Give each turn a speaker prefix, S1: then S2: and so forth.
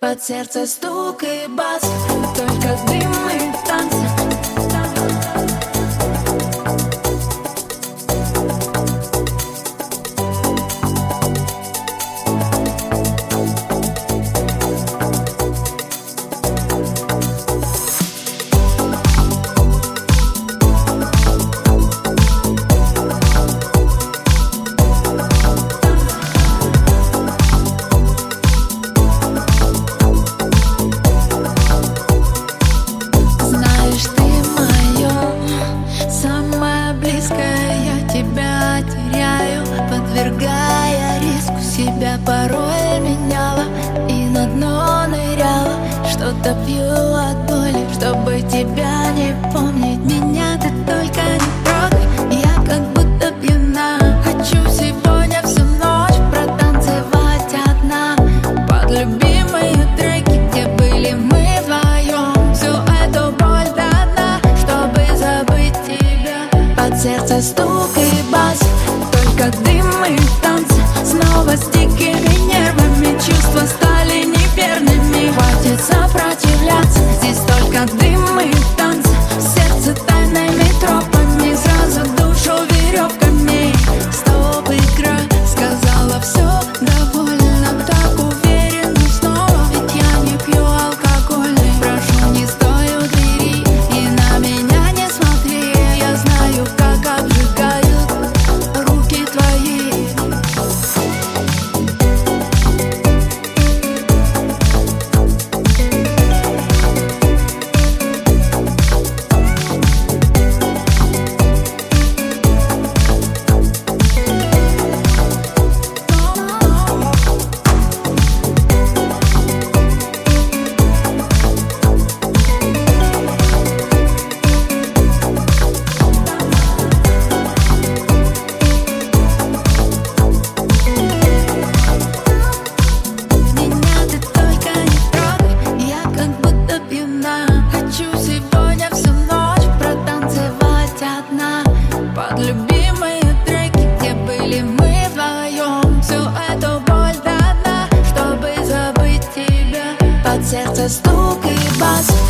S1: Под сердце стук и бас. Только дым и танцы. the beauty всю эту боль до Чтобы забыть тебя. Под сердце стук и бас.